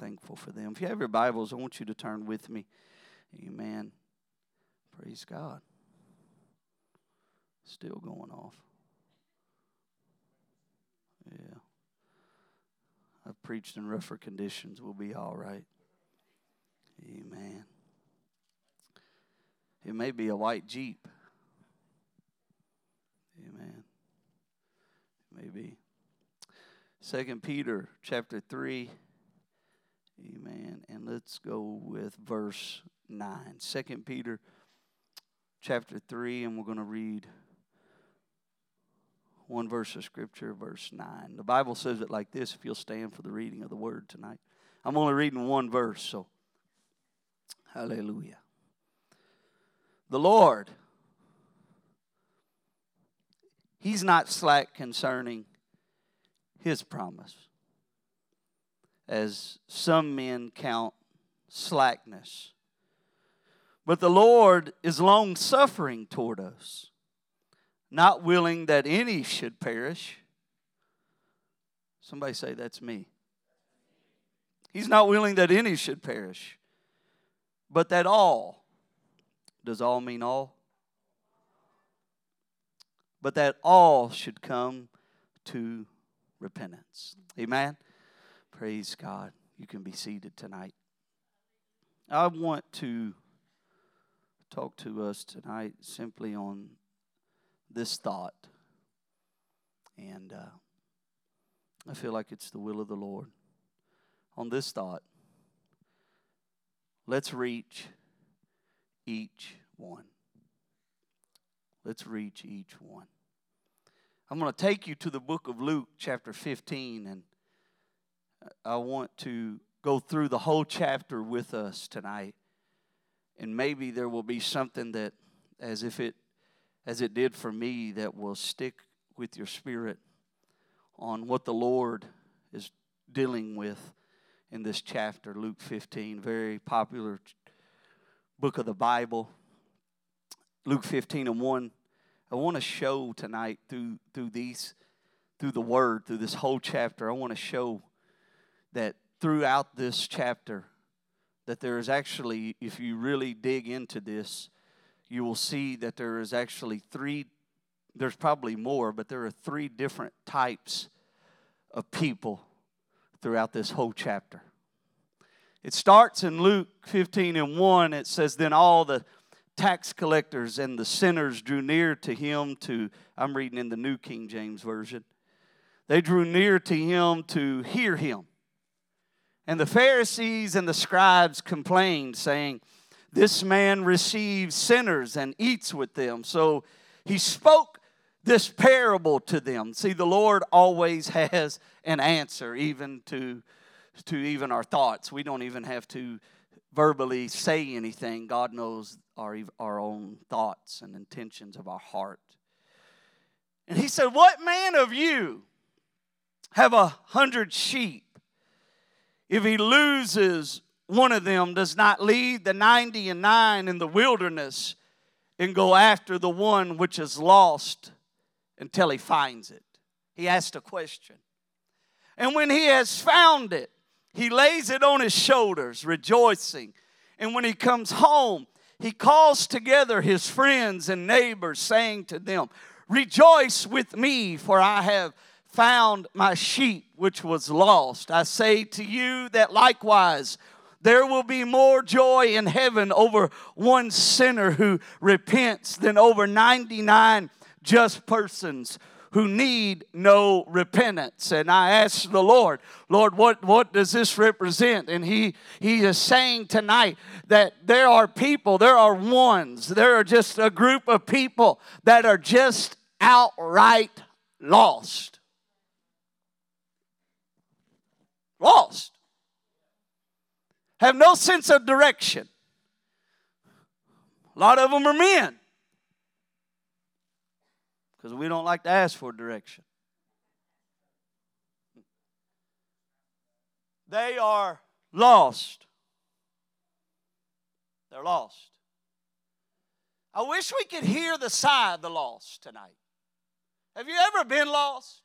thankful for them. If you have your Bibles, I want you to turn with me. Amen. Praise God. Still going off. Yeah. I've preached in rougher conditions. We'll be all right. Amen. It may be a white Jeep. Amen. Maybe. Second Peter chapter 3. Amen. And let's go with verse 9. Second Peter chapter 3, and we're going to read one verse of scripture, verse 9. The Bible says it like this if you'll stand for the reading of the word tonight. I'm only reading one verse, so hallelujah. The Lord, He's not slack concerning His promise, as some men count slackness. But the Lord is long suffering toward us, not willing that any should perish. Somebody say, That's me. He's not willing that any should perish, but that all, does all mean all? But that all should come to repentance. Amen. Praise God. You can be seated tonight. I want to talk to us tonight simply on this thought. And uh, I feel like it's the will of the Lord. On this thought, let's reach each one. Let's reach each one. I'm going to take you to the book of Luke, chapter 15, and I want to go through the whole chapter with us tonight. And maybe there will be something that as if it as it did for me that will stick with your spirit on what the Lord is dealing with in this chapter Luke 15 very popular book of the Bible. Luke 15 and 1 I want to show tonight through through these through the word through this whole chapter I want to show that throughout this chapter that there is actually, if you really dig into this, you will see that there is actually three, there's probably more, but there are three different types of people throughout this whole chapter. It starts in Luke 15 and 1. It says, Then all the tax collectors and the sinners drew near to him to, I'm reading in the New King James Version. They drew near to him to hear him. And the Pharisees and the scribes complained, saying, This man receives sinners and eats with them. So he spoke this parable to them. See, the Lord always has an answer, even to, to even our thoughts. We don't even have to verbally say anything. God knows our, our own thoughts and intentions of our heart. And he said, What man of you have a hundred sheep? If he loses one of them, does not leave the 90 and 9 in the wilderness and go after the one which is lost until he finds it? He asked a question. And when he has found it, he lays it on his shoulders, rejoicing. And when he comes home, he calls together his friends and neighbors, saying to them, Rejoice with me, for I have found my sheep which was lost. I say to you that likewise there will be more joy in heaven over one sinner who repents than over 99 just persons who need no repentance. And I asked the Lord, Lord, what, what does this represent? And he, he is saying tonight that there are people, there are ones, there are just a group of people that are just outright lost. Lost, have no sense of direction. A lot of them are men because we don't like to ask for direction. They are lost. They're lost. I wish we could hear the sigh of the lost tonight. Have you ever been lost?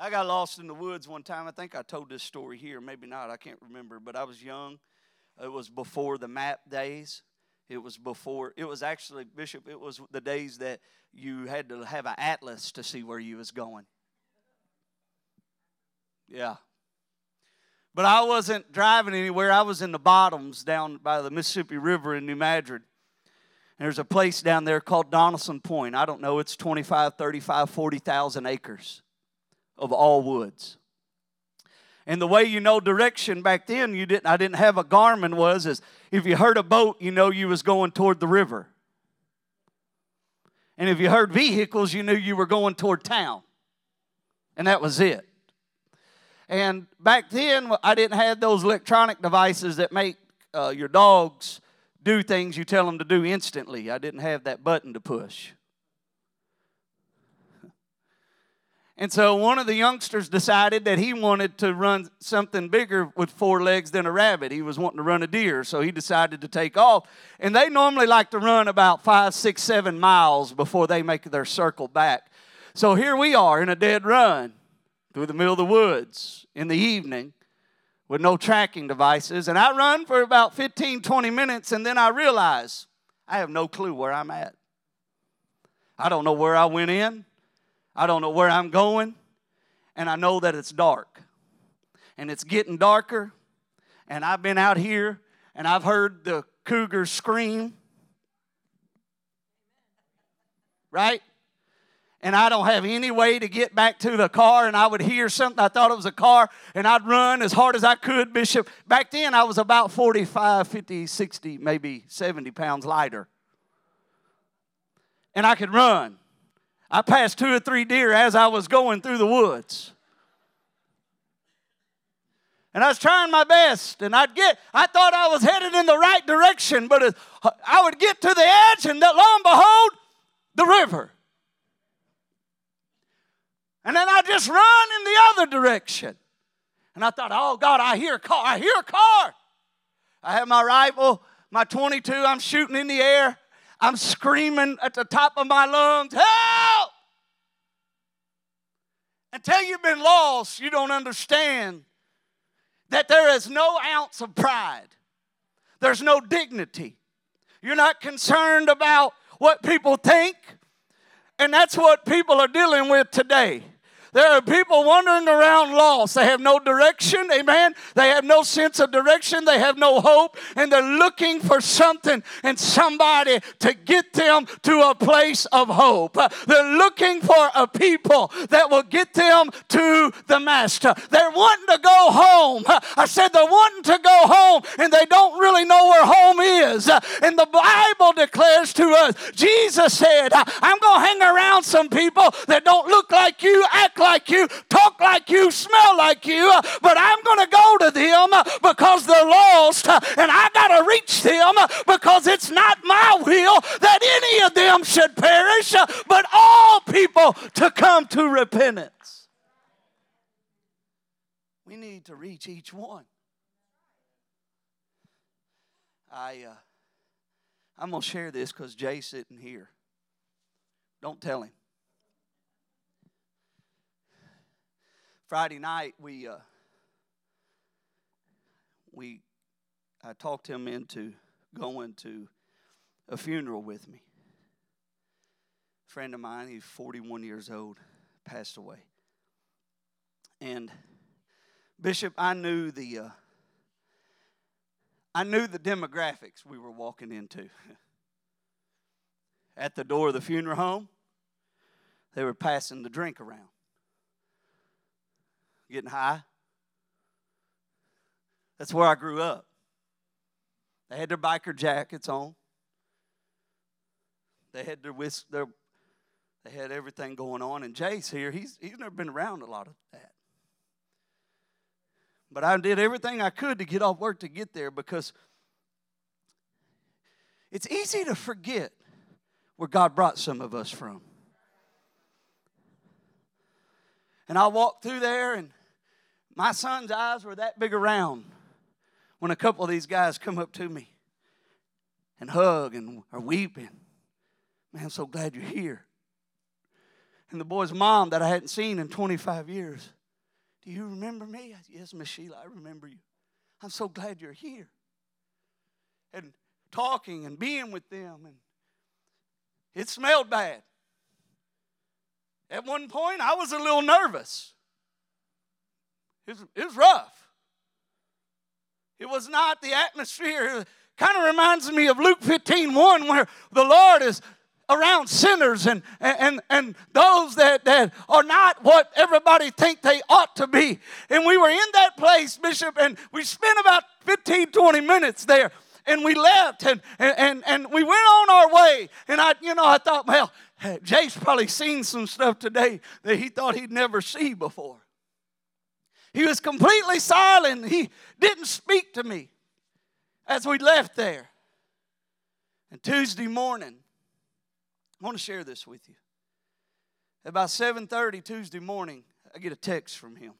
I got lost in the woods one time. I think I told this story here, maybe not. I can't remember, but I was young. It was before the map days. It was before. It was actually Bishop. It was the days that you had to have an atlas to see where you was going. Yeah. But I wasn't driving anywhere. I was in the bottoms down by the Mississippi River in New Madrid. There's a place down there called Donaldson Point. I don't know, it's 25, 35, 40,000 acres of all woods. And the way you know direction back then, you didn't I didn't have a Garmin was is if you heard a boat, you know you was going toward the river. And if you heard vehicles, you knew you were going toward town. And that was it. And back then, I didn't have those electronic devices that make uh, your dogs do things you tell them to do instantly. I didn't have that button to push. And so one of the youngsters decided that he wanted to run something bigger with four legs than a rabbit. He was wanting to run a deer, so he decided to take off. And they normally like to run about five, six, seven miles before they make their circle back. So here we are in a dead run through the middle of the woods in the evening with no tracking devices. And I run for about 15, 20 minutes, and then I realize I have no clue where I'm at. I don't know where I went in. I don't know where I'm going, and I know that it's dark. And it's getting darker, and I've been out here and I've heard the cougars scream. Right? and I don't have any way to get back to the car, and I would hear something. I thought it was a car, and I'd run as hard as I could, Bishop. Back then, I was about 45, 50, 60, maybe 70 pounds lighter. And I could run. I passed two or three deer as I was going through the woods. And I was trying my best, and I'd get, I thought I was headed in the right direction, but I would get to the edge, and lo and behold, the river. And then I just run in the other direction. And I thought, oh God, I hear a car, I hear a car. I have my rifle, my 22, I'm shooting in the air. I'm screaming at the top of my lungs, help! Until you've been lost, you don't understand that there is no ounce of pride. There's no dignity. You're not concerned about what people think. And that's what people are dealing with today. There are people wandering around lost. They have no direction, amen. They have no sense of direction. They have no hope, and they're looking for something and somebody to get them to a place of hope. They're looking for a people that will get them to the Master. They're wanting to go home. I said they're wanting to go home, and they don't really know where home is. And the Bible declares to us, Jesus said, I'm going to hang around some people that don't look like you, act like you, talk like you, smell like you, but I'm going to go to them because they're lost and I got to reach them because it's not my will that any of them should perish, but all people to come to repentance. We need to reach each one. I, uh, I'm going to share this because Jay's sitting here. Don't tell him. Friday night, we uh, we I talked him into going to a funeral with me. A friend of mine, he's 41 years old, passed away. And Bishop, I knew the uh, I knew the demographics we were walking into. At the door of the funeral home, they were passing the drink around getting high. That's where I grew up. They had their biker jackets on. They had their whisk, their, they had everything going on. And Jay's here. He's he's never been around a lot of that. But I did everything I could to get off work to get there because it's easy to forget where God brought some of us from. And I walked through there and my son's eyes were that big around when a couple of these guys come up to me and hug and are weeping. Man, I'm so glad you're here. and the boy's mom that I hadn't seen in 25 years. Do you remember me? Yes, Miss Sheila, I remember you. I'm so glad you're here. And talking and being with them, and it smelled bad. At one point, I was a little nervous. It was, it was rough. It was not the atmosphere. Kind of reminds me of Luke 15 1, where the Lord is around sinners and, and, and those that, that are not what everybody think they ought to be. And we were in that place, Bishop, and we spent about 15, 20 minutes there. And we left and, and, and we went on our way. And I, you know, I thought, well, Jay's probably seen some stuff today that he thought he'd never see before. He was completely silent. He didn't speak to me as we left there. And Tuesday morning, I want to share this with you. About 7:30 Tuesday morning, I get a text from him.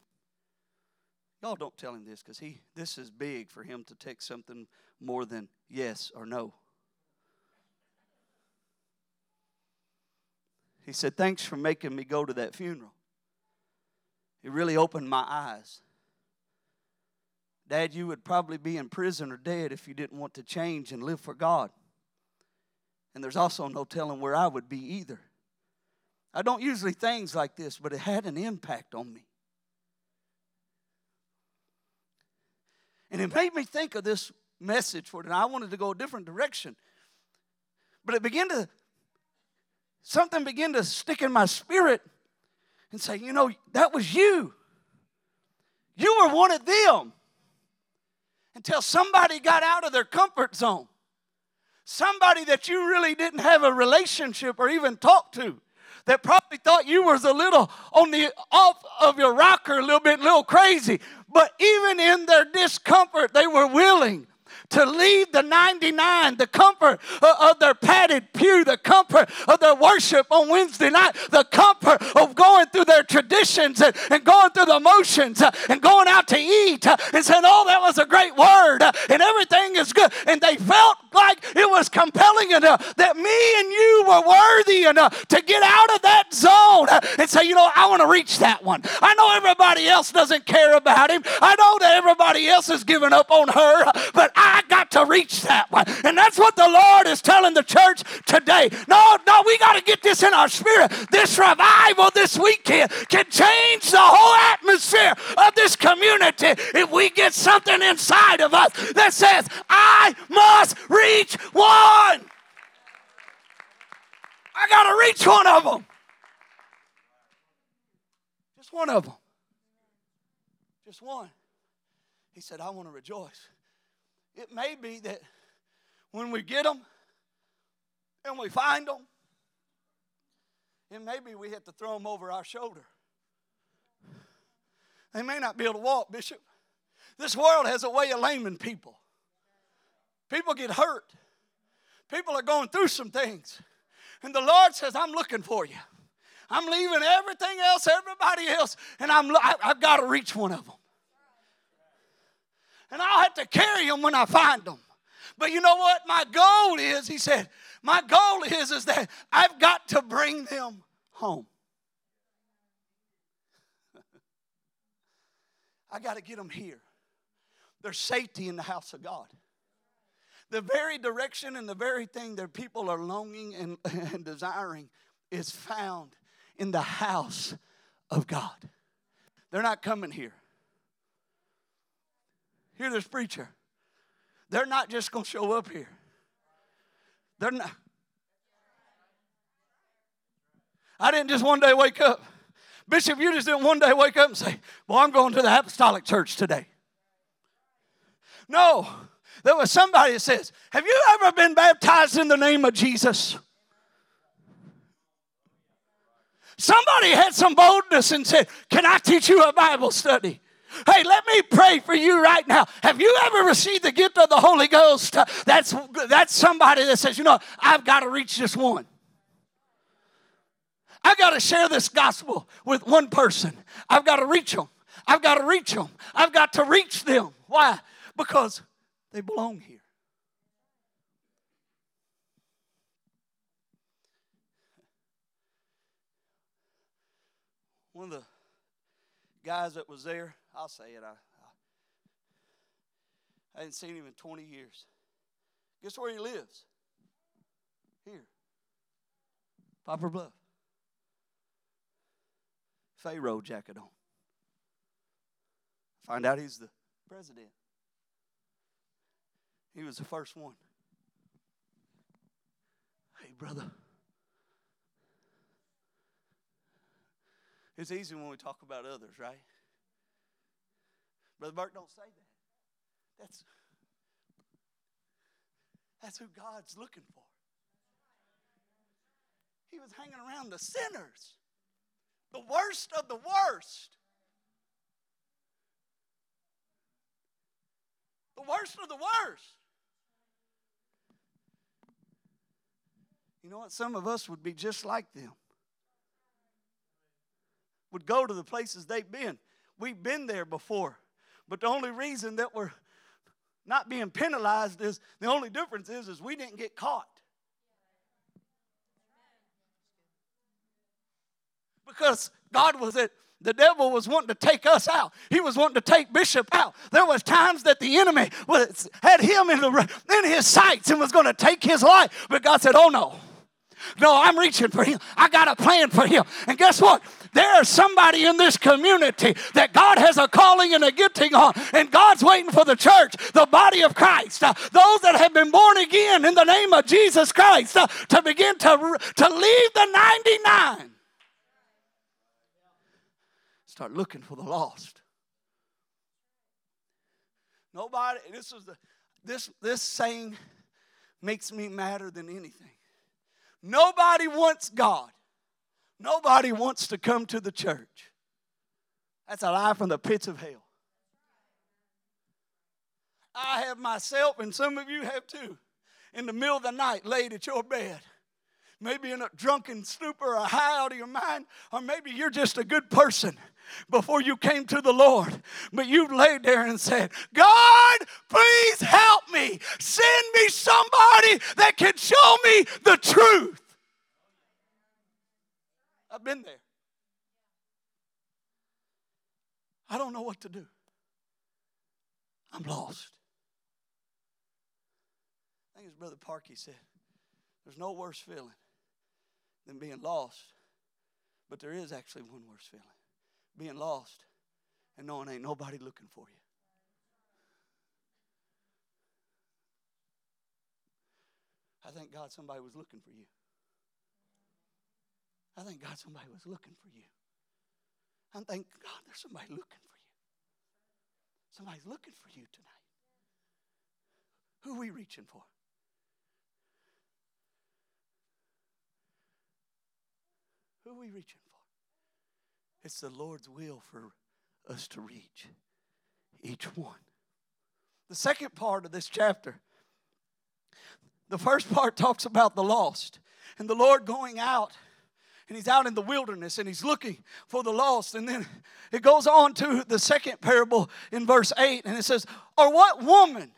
Y'all don't tell him this because he this is big for him to text something more than yes or no. He said, Thanks for making me go to that funeral. It really opened my eyes. Dad, you would probably be in prison or dead if you didn't want to change and live for God. And there's also no telling where I would be either. I don't usually things like this, but it had an impact on me. And it made me think of this message for tonight. I wanted to go a different direction. But it began to, something began to stick in my spirit and say, you know, that was you. You were one of them. Until somebody got out of their comfort zone somebody that you really didn't have a relationship or even talk to that probably thought you was a little on the off of your rocker a little bit a little crazy but even in their discomfort they were willing to leave the 99, the comfort of their padded pew, the comfort of their worship on Wednesday night, the comfort of going through their traditions and, and going through the motions uh, and going out to eat uh, and saying, Oh, that was a great word uh, and everything is good. And they felt like it was compelling enough that me and you were worthy enough to get out of that zone and say, You know, I want to reach that one. I know everybody else doesn't care about him. I know that everybody else has given up on her, but I got to reach that one. And that's what the Lord is telling the church today. No, no, we got to get this in our spirit. This revival this weekend can change the whole atmosphere of this community if we get something inside of us that says, I must reach one. I got to reach one of them. Just one of them. Just one. He said, I want to rejoice. It may be that when we get them and we find them, it may be we have to throw them over our shoulder. They may not be able to walk, Bishop. This world has a way of laming people. People get hurt. People are going through some things. And the Lord says, I'm looking for you. I'm leaving everything else, everybody else, and I'm, I've got to reach one of them and I'll have to carry them when I find them. But you know what? My goal is, he said, my goal is, is that I've got to bring them home. I got to get them here. There's safety in the house of God. The very direction and the very thing that people are longing and, and desiring is found in the house of God. They're not coming here. Hear this preacher. They're not just going to show up here. They're not. I didn't just one day wake up. Bishop, you just didn't one day wake up and say, Well, I'm going to the apostolic church today. No, there was somebody that says, Have you ever been baptized in the name of Jesus? Somebody had some boldness and said, Can I teach you a Bible study? Hey, let me pray for you right now. Have you ever received the gift of the Holy Ghost? That's, that's somebody that says, you know, I've got to reach this one. I've got to share this gospel with one person. I've got to reach them. I've got to reach them. I've got to reach them. Why? Because they belong here. one of the guys that was there, I'll say it, I, I hadn't seen him in 20 years. Guess where he lives? Here. Poplar Bluff. Pharaoh jacket on. Find out he's the president. He was the first one. Hey, brother. It's easy when we talk about others, right? Brother Burke, don't say that. That's, that's who God's looking for. He was hanging around the sinners, the worst of the worst. The worst of the worst. You know what? Some of us would be just like them. Would go to the places they've been. We've been there before. But the only reason that we're not being penalized is the only difference is is we didn't get caught. Because God was at the devil was wanting to take us out. He was wanting to take Bishop out. There was times that the enemy was, had him in, the, in his sights and was going to take his life. But God said, oh no. No, I'm reaching for him. I got a plan for him. And guess what? There's somebody in this community that God has a calling and a gifting on, and God's waiting for the church, the body of Christ, uh, those that have been born again in the name of Jesus Christ, uh, to begin to, to leave the 99. Start looking for the lost. Nobody, this is the this this saying makes me madder than anything. Nobody wants God. Nobody wants to come to the church. That's a lie from the pits of hell. I have myself, and some of you have too, in the middle of the night laid at your bed. Maybe in a drunken stupor or high out of your mind, or maybe you're just a good person before you came to the Lord. But you laid there and said, God, please help me. Send me somebody that can show me the truth. I've been there. I don't know what to do. I'm lost. I think as Brother Parkey said, there's no worse feeling than being lost. But there is actually one worse feeling being lost and knowing ain't nobody looking for you. I thank God somebody was looking for you. I thank God somebody was looking for you. I thank God there's somebody looking for you. Somebody's looking for you tonight. Who are we reaching for? Who are we reaching for? It's the Lord's will for us to reach each one. The second part of this chapter, the first part talks about the lost and the Lord going out and he's out in the wilderness and he's looking for the lost. And then it goes on to the second parable in verse 8 and it says, Or what woman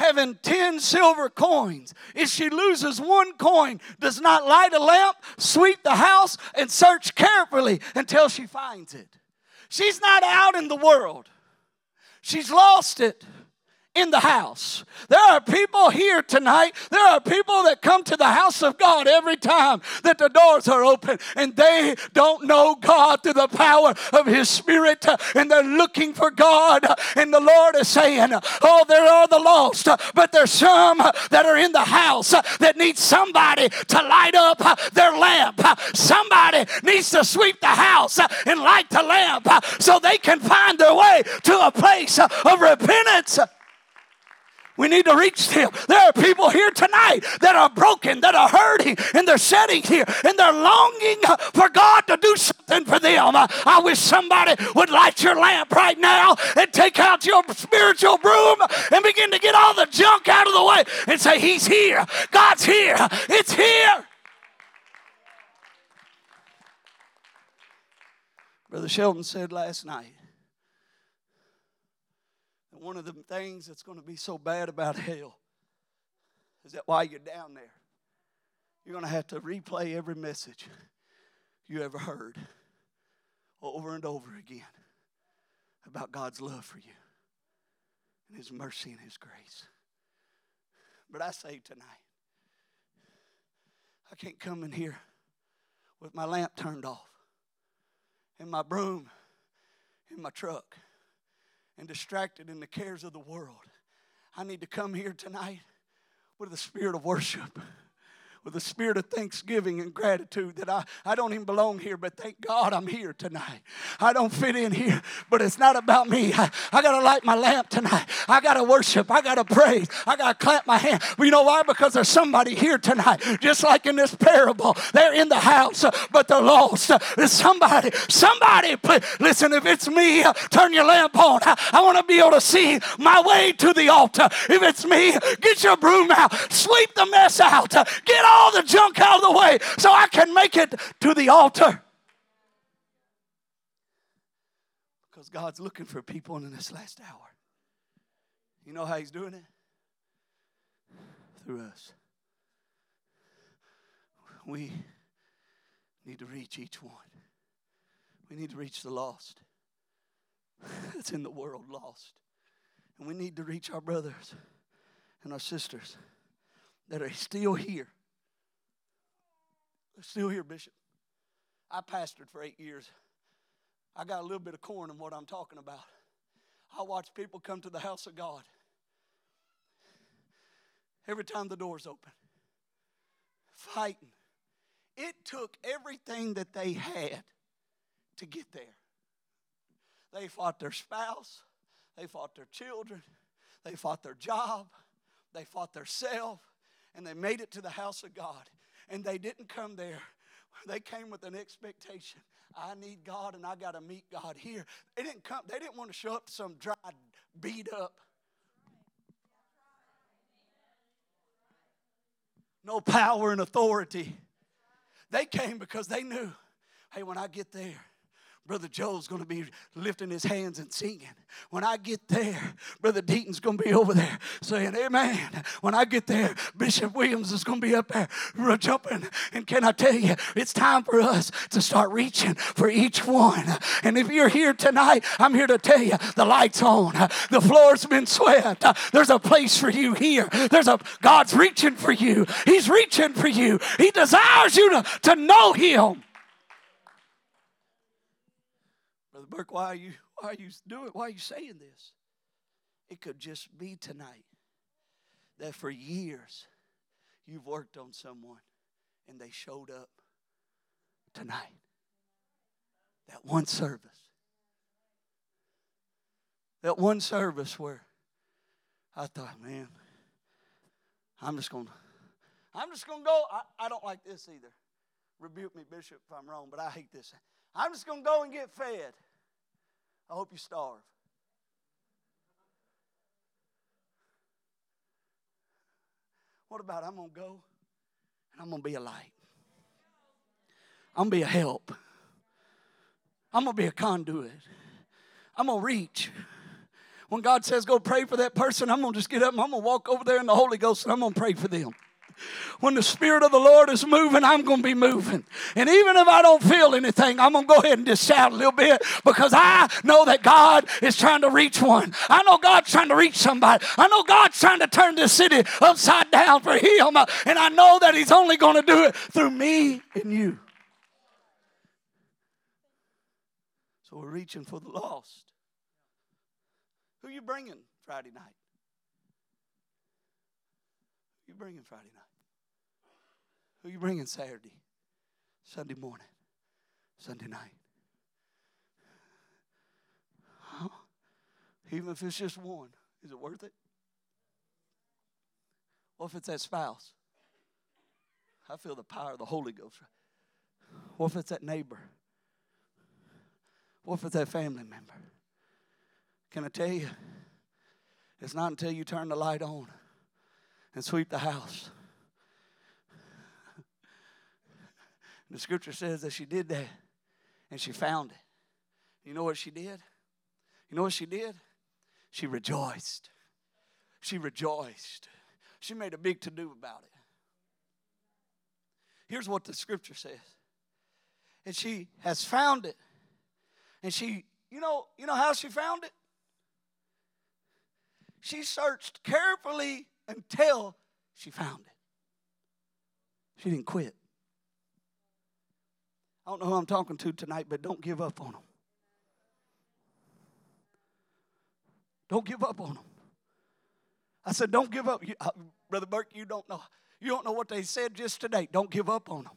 having 10 silver coins. If she loses one coin, does not light a lamp, sweep the house, and search carefully until she finds it. She's not out in the world, she's lost it in the house. There are people here tonight. There are people that come to the house of God every time that the doors are open and they don't know God through the power of His Spirit and they're looking for God. And the Lord is saying, Oh, there are the lost, but there's some that are in the house that need somebody to light up their lamp. Somebody needs to sweep the house and light the lamp so they can find their way to a place of repentance. We need to reach them. There are people here tonight that are broken, that are hurting, and they're sitting here and they're longing for God to do something for them. I wish somebody would light your lamp right now and take out your spiritual broom and begin to get all the junk out of the way and say, He's here. God's here. It's here. Brother Sheldon said last night one of the things that's going to be so bad about hell is that while you're down there, you're going to have to replay every message you ever heard over and over again about God's love for you and His mercy and His grace. But I say tonight, I can't come in here with my lamp turned off and my broom in my truck and distracted in the cares of the world. I need to come here tonight with a spirit of worship with a spirit of thanksgiving and gratitude that I, I don't even belong here, but thank God I'm here tonight. I don't fit in here, but it's not about me. I, I got to light my lamp tonight. I got to worship. I got to praise. I got to clap my hand. You know why? Because there's somebody here tonight, just like in this parable. They're in the house, but they're lost. There's somebody, somebody, please, listen, if it's me, turn your lamp on. I, I want to be able to see my way to the altar. If it's me, get your broom out, sweep the mess out, get all the junk out of the way so I can make it to the altar. Because God's looking for people in this last hour. You know how He's doing it? Through us. We need to reach each one. We need to reach the lost that's in the world lost. And we need to reach our brothers and our sisters that are still here still here, Bishop. I pastored for eight years. I got a little bit of corn in what I'm talking about. I watch people come to the house of God every time the door's open, fighting. It took everything that they had to get there. They fought their spouse, they fought their children, they fought their job, they fought their self, and they made it to the house of God and they didn't come there. They came with an expectation. I need God and I got to meet God here. They didn't come, they didn't want to show up to some dry, beat up. No power and authority. They came because they knew, hey, when I get there, Brother Joe's going to be lifting his hands and singing. When I get there, Brother Deaton's going to be over there saying, Amen. When I get there, Bishop Williams is going to be up there jumping. And can I tell you, it's time for us to start reaching for each one. And if you're here tonight, I'm here to tell you the light's on, the floor's been swept. There's a place for you here. There's a God's reaching for you. He's reaching for you. He desires you to, to know Him. Burke, why are you why are you doing why are you saying this? It could just be tonight that for years you've worked on someone and they showed up tonight. That one service. That one service where I thought, man, I'm just gonna I'm just gonna go. I, I don't like this either. Rebuke me, Bishop, if I'm wrong, but I hate this. I'm just gonna go and get fed. I hope you starve. What about I'm going to go and I'm going to be a light? I'm going to be a help. I'm going to be a conduit. I'm going to reach. When God says go pray for that person, I'm going to just get up and I'm going to walk over there in the Holy Ghost and I'm going to pray for them. When the Spirit of the Lord is moving, I'm going to be moving. And even if I don't feel anything, I'm going to go ahead and just shout a little bit because I know that God is trying to reach one. I know God's trying to reach somebody. I know God's trying to turn this city upside down for Him. And I know that He's only going to do it through me and you. So we're reaching for the lost. Who you bringing Friday night? You bringing Friday night? Who you bringing Saturday, Sunday morning, Sunday night? Huh? Even if it's just one, is it worth it? What if it's that spouse? I feel the power of the Holy Ghost. What if it's that neighbor? What if it's that family member? Can I tell you? It's not until you turn the light on and sweep the house The scripture says that she did that and she found it. You know what she did? You know what she did? She rejoiced. She rejoiced. She made a big to do about it. Here's what the scripture says. And she has found it And she, you know, you know how she found it? She searched carefully until she found it. She didn't quit. I don't know who I'm talking to tonight, but don't give up on them. Don't give up on them. I said, don't give up. You, uh, Brother Burke, you don't know. You don't know what they said just today. Don't give up on them.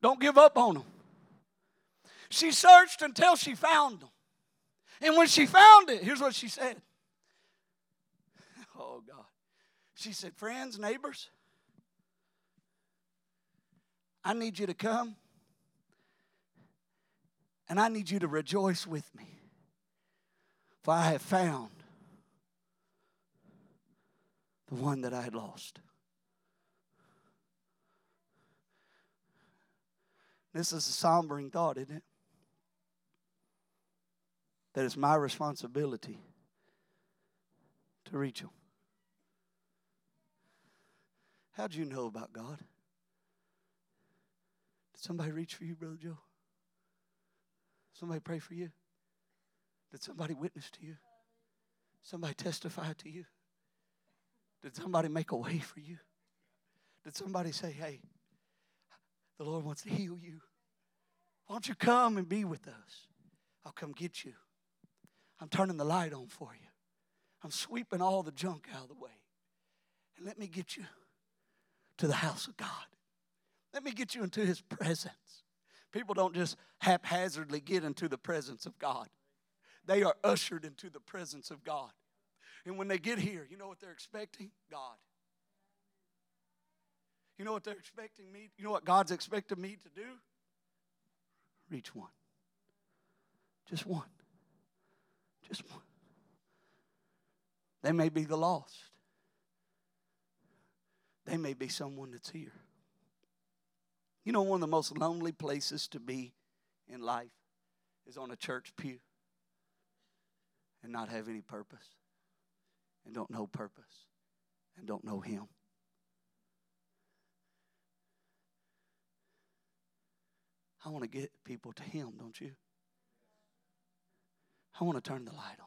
Don't give up on them. She searched until she found them. And when she found it, here's what she said. Oh, God. She said, Friends, neighbors, I need you to come and I need you to rejoice with me. For I have found the one that I had lost. This is a sombering thought, isn't it? That it's my responsibility to reach them. How'd you know about God? Somebody reach for you, Brother Joe? Somebody pray for you? Did somebody witness to you? Somebody testify to you? Did somebody make a way for you? Did somebody say, hey, the Lord wants to heal you? Why don't you come and be with us? I'll come get you. I'm turning the light on for you. I'm sweeping all the junk out of the way. And let me get you to the house of God. Let me get you into His presence. People don't just haphazardly get into the presence of God, they are ushered into the presence of God. And when they get here, you know what they're expecting? God. You know what they're expecting me? You know what God's expecting me to do? Reach one. Just one. Just one. They may be the lost. They may be someone that's here. You know, one of the most lonely places to be in life is on a church pew and not have any purpose and don't know purpose and don't know Him. I want to get people to Him, don't you? I want to turn the light on.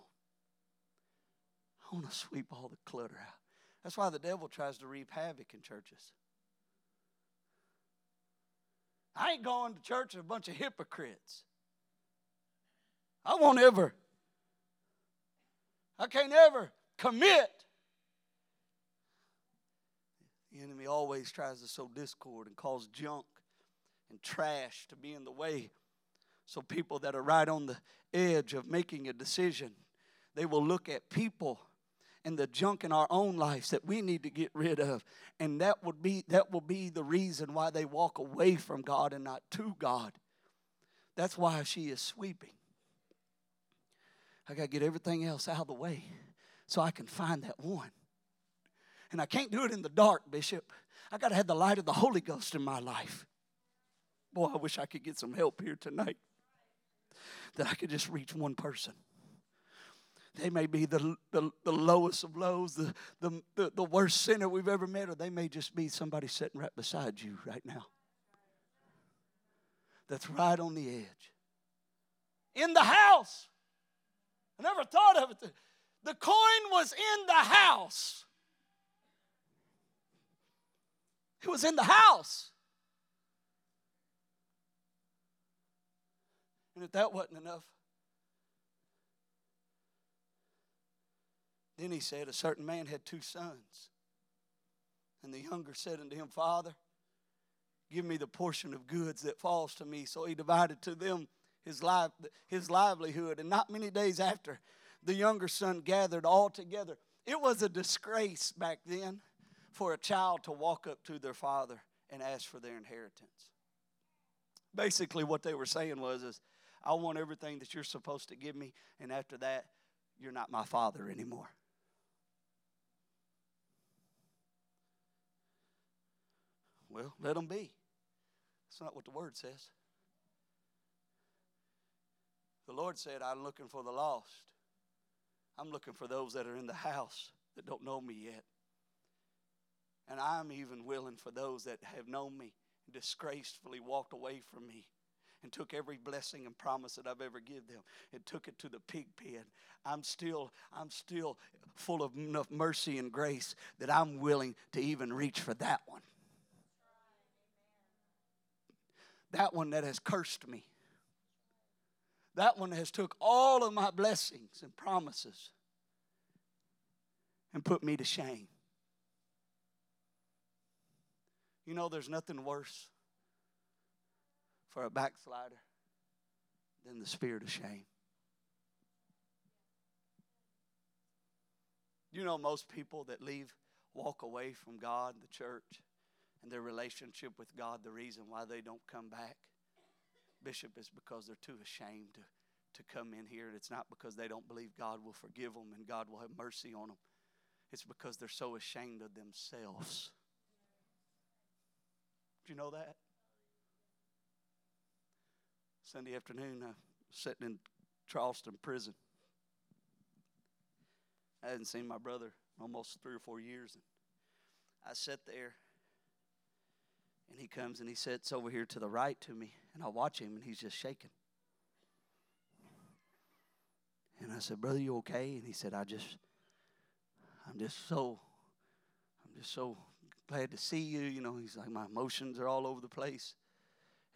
I want to sweep all the clutter out. That's why the devil tries to reap havoc in churches. I ain't going to church with a bunch of hypocrites. I won't ever. I can't ever commit. The enemy always tries to sow discord and cause junk and trash to be in the way. So people that are right on the edge of making a decision, they will look at people and the junk in our own lives that we need to get rid of. And that would be that will be the reason why they walk away from God and not to God. That's why she is sweeping. I got to get everything else out of the way so I can find that one. And I can't do it in the dark, Bishop. I got to have the light of the Holy Ghost in my life. Boy, I wish I could get some help here tonight. That I could just reach one person. They may be the, the, the lowest of lows, the, the, the, the worst sinner we've ever met, or they may just be somebody sitting right beside you right now. That's right on the edge. In the house. I never thought of it. The coin was in the house. It was in the house. And if that wasn't enough, then he said, A certain man had two sons. And the younger said unto him, Father, give me the portion of goods that falls to me. So he divided to them his, life, his livelihood. And not many days after, the younger son gathered all together. It was a disgrace back then for a child to walk up to their father and ask for their inheritance. Basically, what they were saying was, is, I want everything that you're supposed to give me, and after that, you're not my father anymore. Well, let them be. That's not what the word says. The Lord said, I'm looking for the lost. I'm looking for those that are in the house that don't know me yet. And I'm even willing for those that have known me and disgracefully walked away from me and took every blessing and promise that I've ever given them and took it to the pig pen. I'm still, I'm still full of enough mercy and grace that I'm willing to even reach for that one. That one that has cursed me. That one has took all of my blessings and promises and put me to shame. You know, there's nothing worse for a backslider than the spirit of shame. You know, most people that leave, walk away from God, the church, and their relationship with God, the reason why they don't come back, Bishop, is because they're too ashamed to, to come in here. And it's not because they don't believe God will forgive them and God will have mercy on them. It's because they're so ashamed of themselves. Do you know that? Sunday afternoon, I was sitting in Charleston prison. I hadn't seen my brother almost three or four years. And I sat there, and he comes and he sits over here to the right to me, and I watch him, and he's just shaking. And I said, "Brother, you okay?" And he said, "I just, I'm just so, I'm just so glad to see you. You know, he's like, my emotions are all over the place.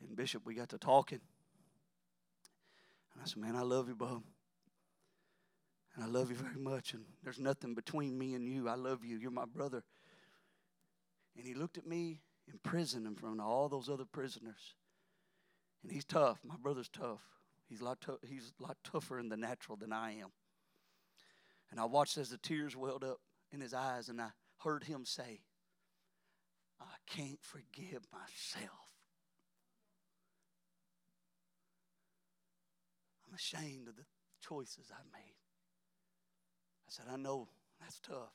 And Bishop, we got to talking. And I said, man, I love you, bub. And I love you very much. And there's nothing between me and you. I love you. You're my brother. And he looked at me in prison in front of all those other prisoners. And he's tough. My brother's tough. He's a lot, t- he's a lot tougher in the natural than I am. And I watched as the tears welled up in his eyes, and I heard him say, I can't forgive myself. I'm ashamed of the choices I made. I said, I know that's tough.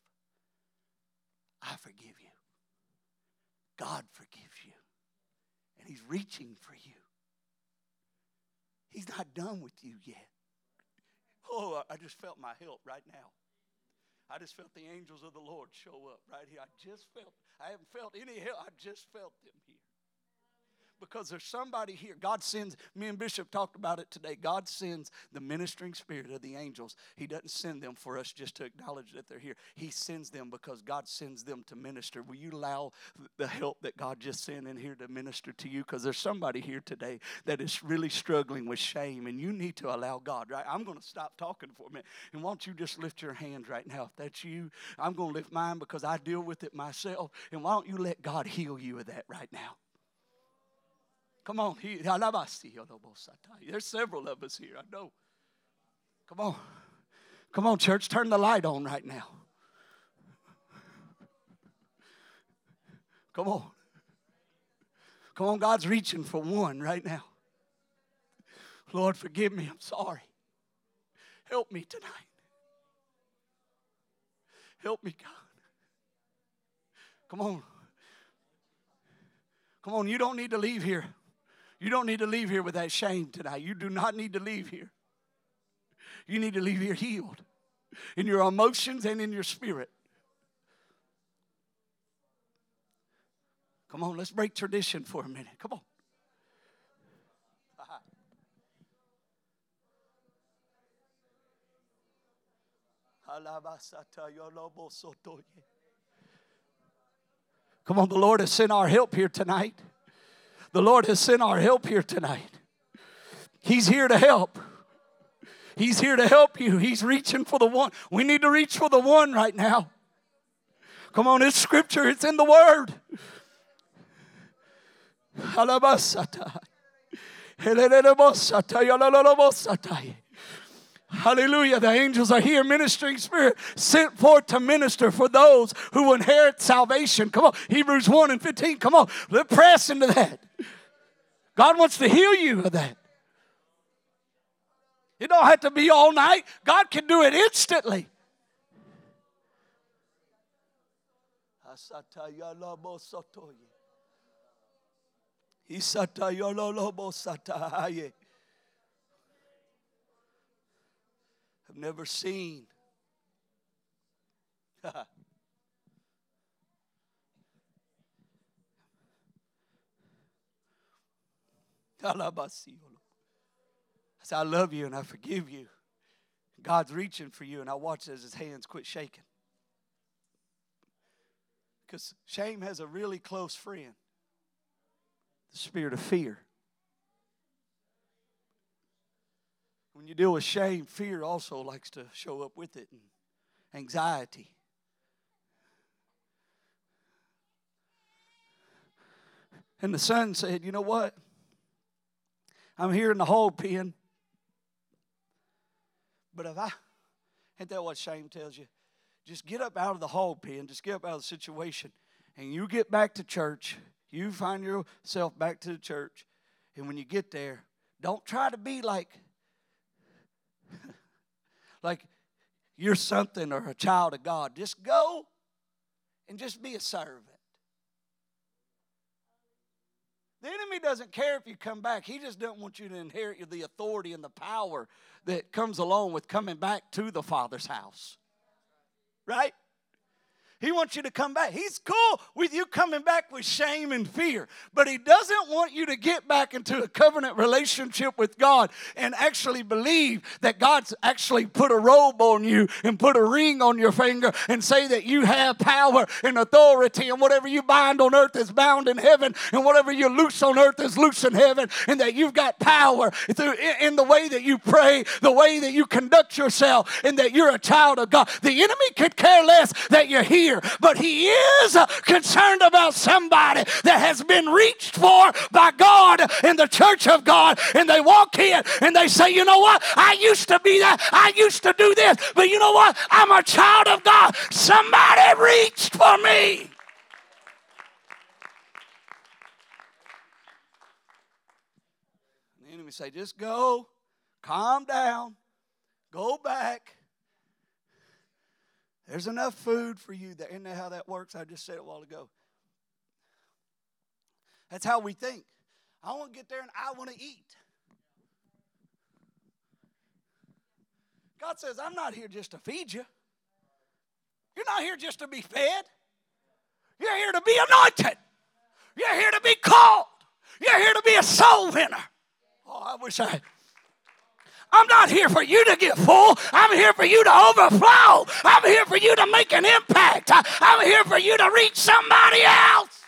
I forgive you. God forgives you. And He's reaching for you. He's not done with you yet. Oh, I just felt my help right now. I just felt the angels of the Lord show up right here. I just felt, I haven't felt any help. I just felt them here because there's somebody here. God sends, me and Bishop talked about it today. God sends the ministering spirit of the angels. He doesn't send them for us just to acknowledge that they're here. He sends them because God sends them to minister. Will you allow the help that God just sent in here to minister to you? Because there's somebody here today that is really struggling with shame, and you need to allow God, right? I'm going to stop talking for a minute. And won't you just lift your hands right now? If that's you, I'm going to lift mine because I deal with it myself. And why don't you let God heal you of that right now? Come on. There's several of us here, I know. Come on. Come on, church, turn the light on right now. Come on. Come on, God's reaching for one right now. Lord, forgive me. I'm sorry. Help me tonight. Help me, God. Come on. Come on, you don't need to leave here you don't need to leave here with that shame tonight. You do not need to leave here. You need to leave here healed in your emotions and in your spirit. Come on, let's break tradition for a minute. Come on. Come on, the Lord has sent our help here tonight. The Lord has sent our help here tonight. He's here to help. He's here to help you. He's reaching for the one. We need to reach for the one right now. Come on, it's scripture, it's in the word. Hallelujah. The angels are here, ministering spirit, sent forth to minister for those who inherit salvation. Come on, Hebrews 1 and 15. Come on, let's press into that. God wants to heal you of that. It don't have to be all night. God can do it instantly. I've never seen. I say, I love you and I forgive you. God's reaching for you, and I watch as his hands quit shaking. Because shame has a really close friend the spirit of fear. When you deal with shame, fear also likes to show up with it, and anxiety. And the son said, You know what? I'm here in the hog pen. But if I, ain't that what shame tells you? Just get up out of the hog pen, just get up out of the situation, and you get back to church. You find yourself back to the church. And when you get there, don't try to be like, like you're something or a child of God. Just go and just be a servant. The enemy doesn't care if you come back. He just doesn't want you to inherit the authority and the power that comes along with coming back to the Father's house. Right? He wants you to come back. He's cool with you coming back with shame and fear, but He doesn't want you to get back into a covenant relationship with God and actually believe that God's actually put a robe on you and put a ring on your finger and say that you have power and authority, and whatever you bind on earth is bound in heaven, and whatever you loose on earth is loose in heaven, and that you've got power in the way that you pray, the way that you conduct yourself, and that you're a child of God. The enemy could care less that you're here here, but He is concerned about somebody that has been reached for by God in the church of God. And they walk in and they say, You know what? I used to be that. I used to do this. But you know what? I'm a child of God. Somebody reached for me. The enemy say, Just go, calm down, go back there's enough food for you. There. Isn't that how that works? I just said it a while ago. That's how we think. I want to get there and I want to eat. God says, I'm not here just to feed you. You're not here just to be fed. You're here to be anointed. You're here to be called. You're here to be a soul winner. Oh, I wish I I'm not here for you to get full. I'm here for you to overflow. I'm here for you to make an impact. I'm here for you to reach somebody else.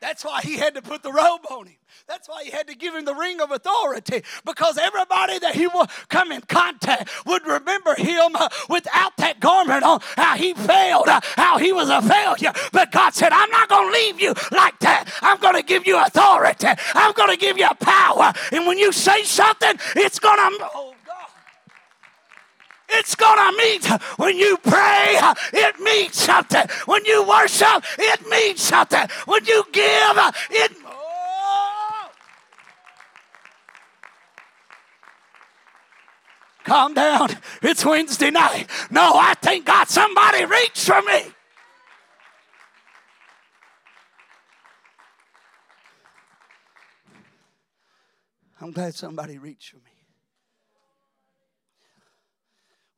That's why he had to put the robe on him. That's why he had to give him the ring of authority because everybody that he would come in contact would remember him uh, without that garment on, how he failed, uh, how he was a failure. But God said, I'm not going to leave you like that. I'm going to give you authority, I'm going to give you power. And when you say something, it's going to. Oh, it's going to meet when you pray, it means something. When you worship, it means something. When you give, it Calm down. It's Wednesday night. No, I thank God somebody reached for me. I'm glad somebody reached for me.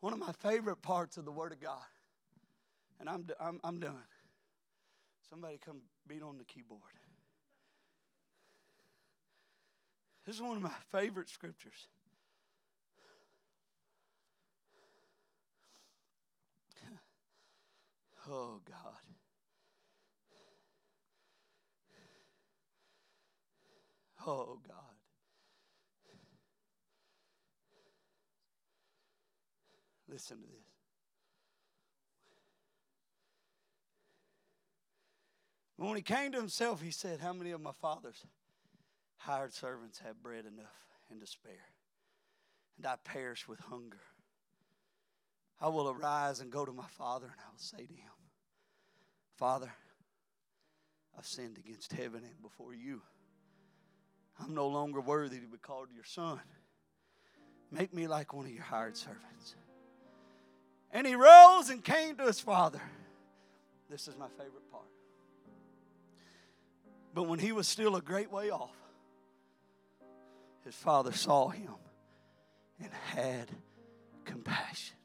One of my favorite parts of the Word of God, and I'm, I'm, I'm done. Somebody come beat on the keyboard. This is one of my favorite scriptures. Oh, God. Oh, God. Listen to this. When he came to himself, he said, How many of my father's hired servants have bread enough and to spare? And I perish with hunger. I will arise and go to my father, and I will say to him, Father, I've sinned against heaven and before you. I'm no longer worthy to be called your son. Make me like one of your hired servants. And he rose and came to his father. This is my favorite part. But when he was still a great way off, his father saw him and had compassion.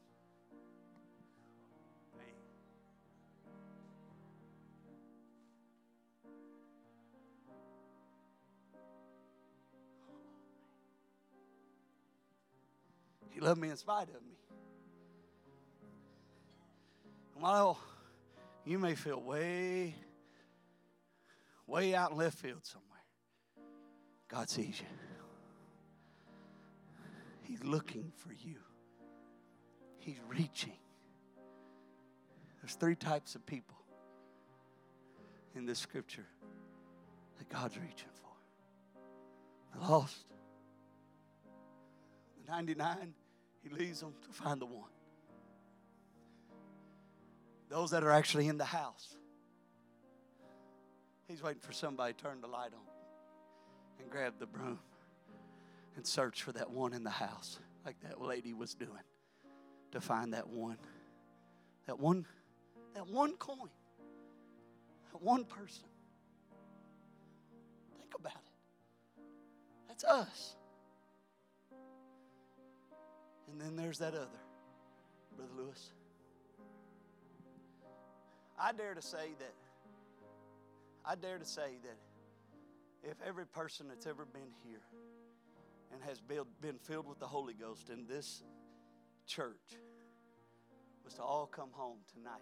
He loved me in spite of me. Well, you may feel way, way out in left field somewhere. God sees you. He's looking for you. He's reaching. There's three types of people in this scripture that God's reaching for the lost, the 99, He leaves them to find the one. Those that are actually in the house, He's waiting for somebody to turn the light on and grab the broom and search for that one in the house, like that lady was doing, to find that one. That one, that one coin. That one person. Think about it. That's us. And then there's that other, Brother Lewis. I dare to say that, I dare to say that if every person that's ever been here and has been filled with the Holy Ghost in this church was to all come home tonight,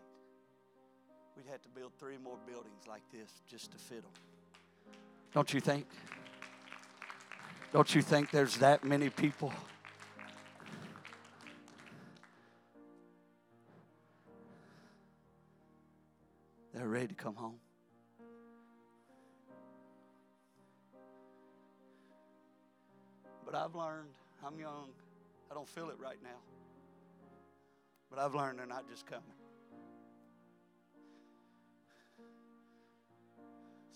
we'd have to build three more buildings like this just to fit them. Don't you think? Don't you think there's that many people? Ready to come home. But I've learned, I'm young, I don't feel it right now. But I've learned they're not just coming.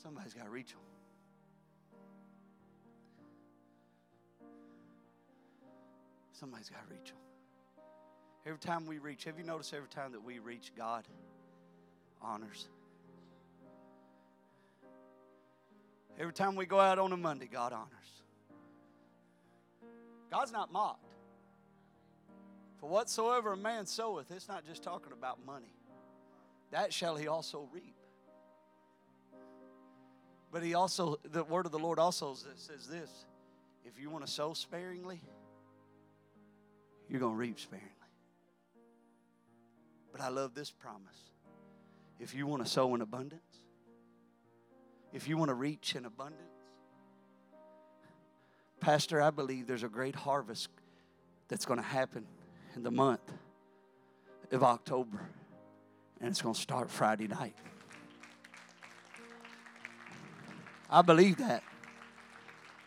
Somebody's got to reach them. Somebody's got to reach them. Every time we reach, have you noticed every time that we reach, God honors? Every time we go out on a Monday, God honors. God's not mocked. For whatsoever a man soweth, it's not just talking about money. That shall he also reap. But he also, the word of the Lord also says this if you want to sow sparingly, you're going to reap sparingly. But I love this promise. If you want to sow in abundance, if you want to reach in abundance, Pastor, I believe there's a great harvest that's going to happen in the month of October, and it's going to start Friday night. I believe that.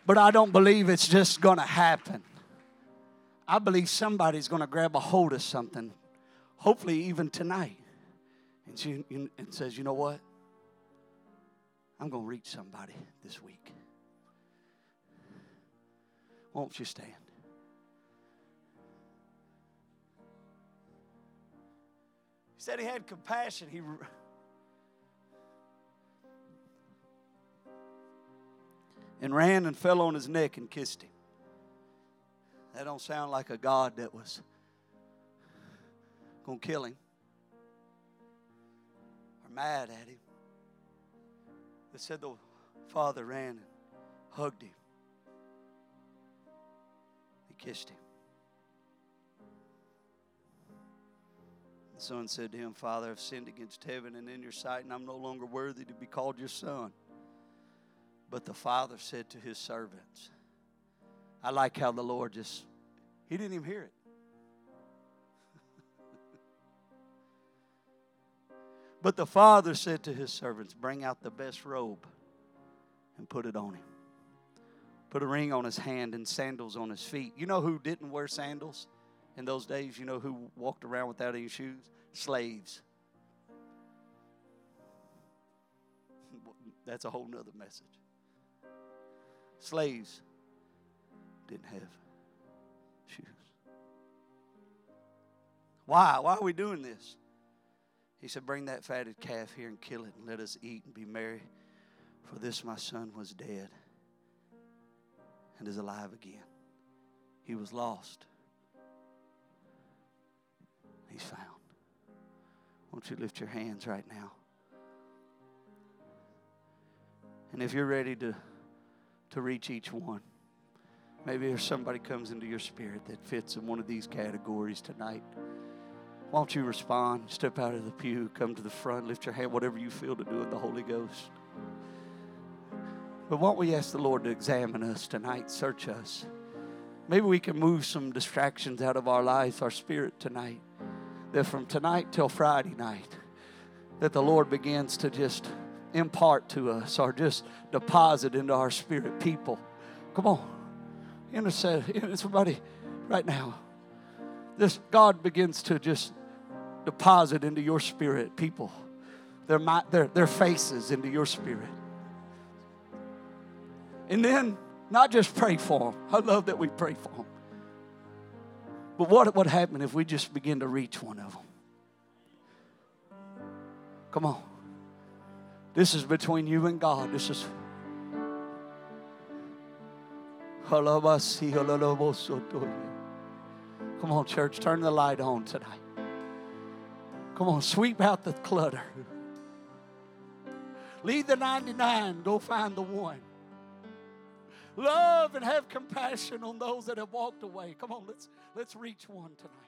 But I don't believe it's just going to happen. I believe somebody's going to grab a hold of something, hopefully even tonight, and, she, and says, you know what? I'm going to reach somebody this week. Won't you stand? He said he had compassion. He and ran and fell on his neck and kissed him. That don't sound like a God that was going to kill him or mad at him. It said the father ran and hugged him He kissed him. The son said to him, Father, I've sinned against heaven and in your sight, and I'm no longer worthy to be called your son. But the father said to his servants, I like how the Lord just, he didn't even hear it. But the father said to his servants, Bring out the best robe and put it on him put a ring on his hand and sandals on his feet. You know who didn't wear sandals in those days? You know who walked around without any shoes? Slaves. That's a whole nother message. Slaves didn't have shoes. Why? Why are we doing this? He said, Bring that fatted calf here and kill it, and let us eat and be merry. For this my son was dead and is alive again. He was lost. He's found. Won't you lift your hands right now? And if you're ready to, to reach each one, Maybe if somebody comes into your spirit that fits in one of these categories tonight. Why don't you respond? Step out of the pew, come to the front, lift your hand, whatever you feel to do in the Holy Ghost. But why don't we ask the Lord to examine us tonight, search us? Maybe we can move some distractions out of our lives, our spirit tonight. That from tonight till Friday night, that the Lord begins to just impart to us or just deposit into our spirit people. Come on. Intercede. Somebody right now. This God begins to just deposit into your spirit people. Their, their, their faces into your spirit. And then not just pray for them. I love that we pray for them. But what would happen if we just begin to reach one of them? Come on. This is between you and God. This is. Come on, church, turn the light on tonight. Come on, sweep out the clutter. Leave the 99, go find the one. Love and have compassion on those that have walked away. Come on, let's let's reach one tonight.